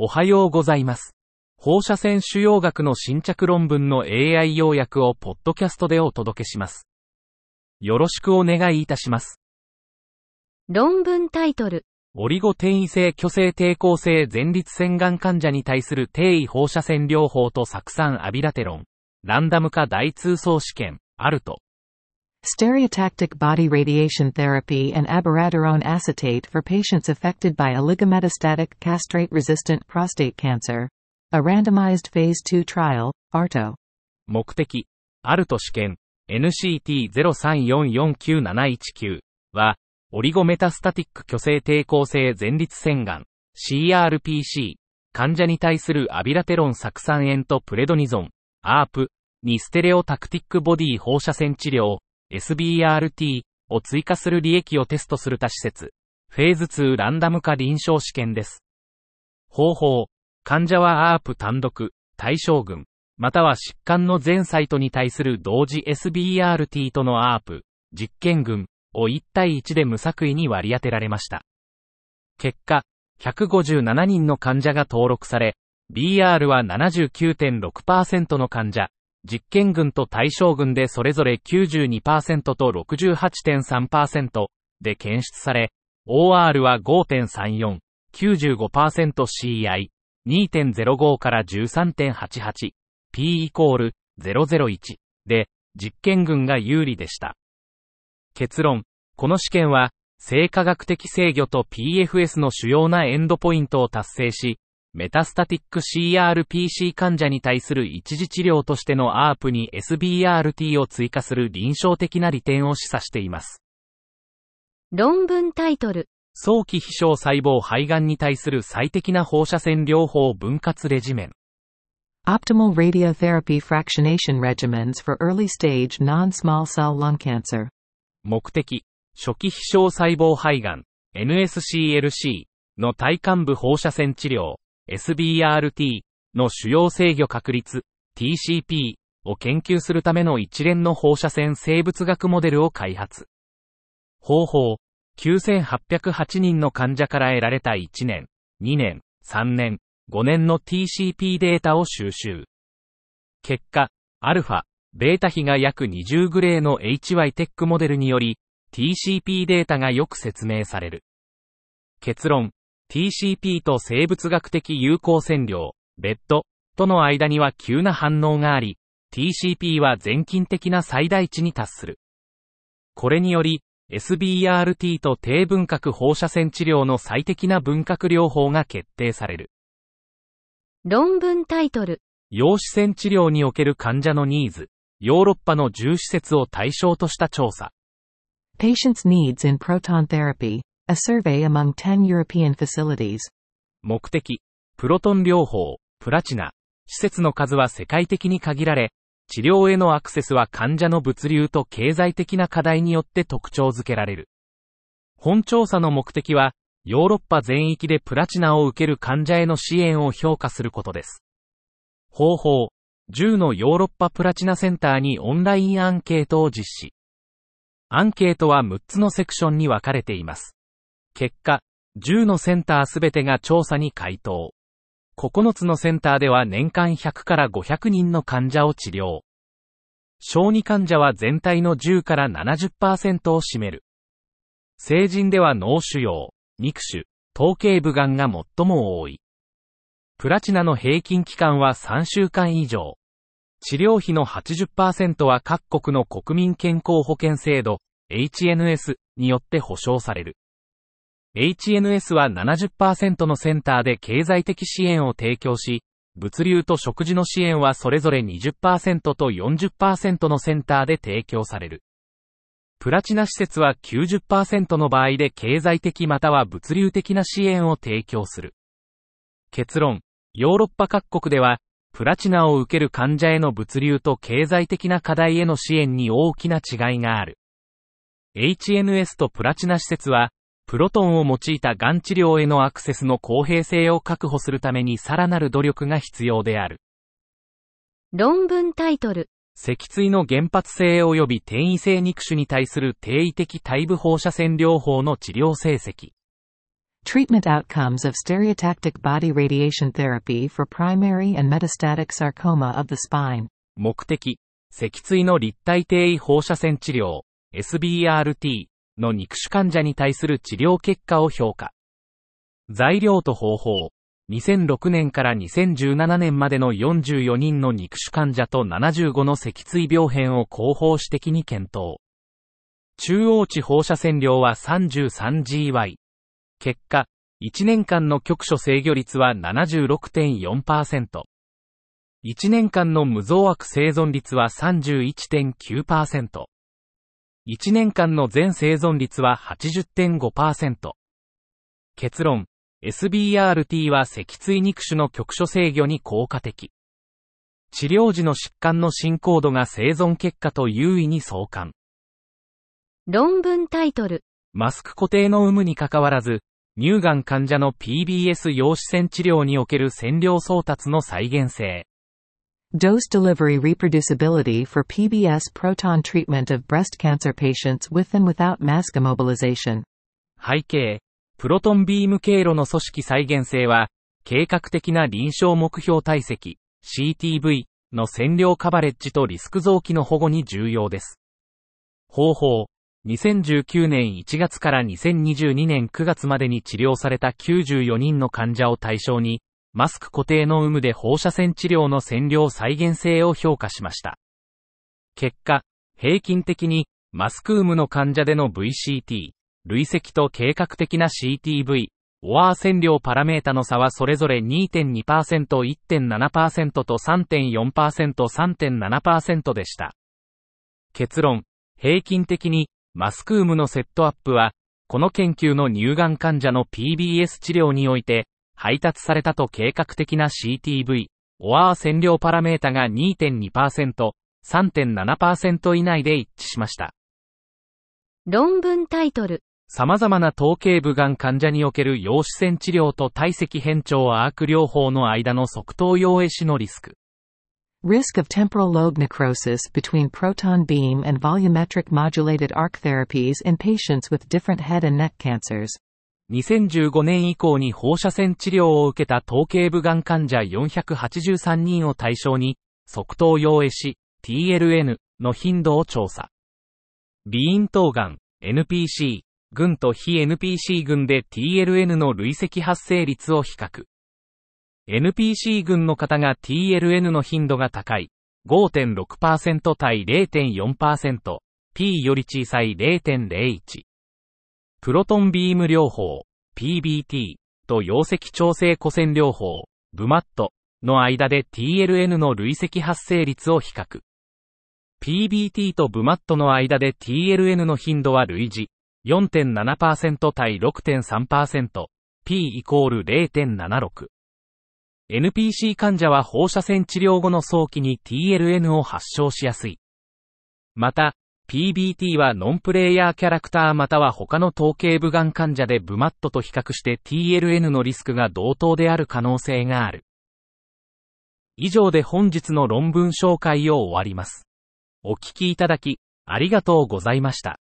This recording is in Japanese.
おはようございます。放射線腫瘍学の新着論文の AI 要約をポッドキャストでお届けします。よろしくお願いいたします。論文タイトル。オリゴ転移性虚勢抵抗性前立腺がん患者に対する低位放射線療法と酢酸アビラテロン。ランダム化大通層試験、アルト。Stereotactic body radiation therapy and abiraterone acetate for patients affected by oligometastatic castrate-resistant prostate cancer. A randomized phase 2 trial, ARTO. 目的、アルト試験、NCT03449719 は、オリゴメタスタティック虚勢抵抗性前立腺がん、CRPC、患者に対するアビラテロン酢酸塩とプレドニゾン、ARP にステレオタクティックボディ放射線治療、SBRT を追加する利益をテストする他施設、フェーズ2ランダム化臨床試験です。方法、患者は ARP 単独、対象群、または疾患の全サイトに対する同時 SBRT との ARP、実験群を1対1で無作為に割り当てられました。結果、157人の患者が登録され、BR は79.6%の患者、実験群と対象群でそれぞれ92%と68.3%で検出され、OR は5.34、95%CI、2.05から13.88、P イコール001で、実験群が有利でした。結論、この試験は、生化学的制御と PFS の主要なエンドポイントを達成し、メタスタティック CRPC 患者に対する一時治療としての ARP に SBRT を追加する臨床的な利点を示唆しています。論文タイトル。早期非小細胞肺がんに対する最適な放射線療法分割レジメン。Optimal radiotherapy fractionation regimens for early stage non-small cell lung cancer. 目的、初期非小細胞肺がん、NSCLC の体幹部放射線治療、SBRT の主要制御確率、TCP を研究するための一連の放射線生物学モデルを開発。方法、9808人の患者から得られた1年、2年、3年、5年の TCP データを収集。結果、アルファ、ベータ比が約20グレーの HY テックモデルにより、TCP データがよく説明される。結論、TCP と生物学的有効線量、ベッドとの間には急な反応があり、TCP は全近的な最大値に達する。これにより、SBRT と低分核放射線治療の最適な分核療法が決定される。論文タイトル。陽子線治療における患者のニーズ、ヨーロッパの10施設を対象とした調査。Patients' needs in proton therapy. A survey among 10 European facilities. 目的、プロトン療法、プラチナ。施設の数は世界的に限られ、治療へのアクセスは患者の物流と経済的な課題によって特徴づけられる。本調査の目的は、ヨーロッパ全域でプラチナを受ける患者への支援を評価することです。方法、10のヨーロッパプラチナセンターにオンラインアンケートを実施。アンケートは6つのセクションに分かれています。結果、10のセンターすべてが調査に回答。9つのセンターでは年間100から500人の患者を治療。小児患者は全体の10から70%を占める。成人では脳腫瘍、肉腫、頭頸部がんが最も多い。プラチナの平均期間は3週間以上。治療費の80%は各国の国民健康保険制度、HNS によって保証される。HNS は70%のセンターで経済的支援を提供し、物流と食事の支援はそれぞれ20%と40%のセンターで提供される。プラチナ施設は90%の場合で経済的または物流的な支援を提供する。結論、ヨーロッパ各国では、プラチナを受ける患者への物流と経済的な課題への支援に大きな違いがある。HNS とプラチナ施設は、プロトンを用いたがん治療へのアクセスの公平性を確保するためにさらなる努力が必要である。論文タイトル。脊椎の原発性及び転移性肉腫に対する定位的体部放射線療法の治療成績。Treatment outcomes of stereotactic body radiation therapy for primary and metastatic sarcoma of the spine. 目的、脊椎の立体定位放射線治療、SBRT の肉腫患者に対する治療結果を評価。材料と方法。2006年から2017年までの44人の肉腫患者と75の脊椎病変を広報史的に検討。中央値放射線量は 33GY。結果、1年間の局所制御率は76.4%。1年間の無増悪生存率は31.9%。1年間の全生存率は80.5%。結論、SBRT は脊椎肉腫の局所制御に効果的。治療時の疾患の進行度が生存結果と優位に相関。論文タイトル。マスク固定の有無に関わらず、乳がん患者の PBS 陽子線治療における線量送達の再現性。Dose delivery reproducibility for PBS proton treatment of breast cancer patients with and without mask immobilization. 背景、プロトンビーム経路の組織再現性は、計画的な臨床目標体積、CTV の線量カバレッジとリスク臓器の保護に重要です。方法、2019年1月から2022年9月までに治療された94人の患者を対象に、マスク固定の有無で放射線治療の線量再現性を評価しました。結果、平均的に、マスク有無の患者での VCT、累積と計画的な CTV、オアー線量パラメータの差はそれぞれ2.2%、1.7%と3.4%、3.7%でした。結論、平均的に、マスク有無のセットアップは、この研究の乳がん患者の PBS 治療において、配達されたと計画的な CTV、オアー線量パラメータが2.2%、3.7%以内で一致しました。論文タイトル。様々な頭頸部がん患者における陽子線治療と体積変調アーク療法の間の側頭葉壊死のリスク。Risk of temporal lobe necrosis between proton beam and volumetric modulated arc therapies in patients with different head and neck cancers. 2015年以降に放射線治療を受けた頭頸部がん患者483人を対象に、側頭葉壊死、TLN の頻度を調査。鼻咽頭がん、NPC、群と非 NPC 群で TLN の累積発生率を比較。NPC 群の方が TLN の頻度が高い。5.6%対0.4%、P より小さい0.01。プロトンビーム療法、PBT と溶石調整古線療法、BMAT の間で TLN の累積発生率を比較。PBT と BMAT の間で TLN の頻度は類似。4.7%対6.3%、P イコール0.76。NPC 患者は放射線治療後の早期に TLN を発症しやすい。また、PBT はノンプレイヤーキャラクターまたは他の統計部がん患者でブマットと比較して TLN のリスクが同等である可能性がある。以上で本日の論文紹介を終わります。お聞きいただき、ありがとうございました。